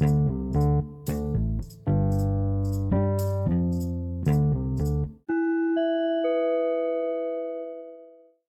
thank you.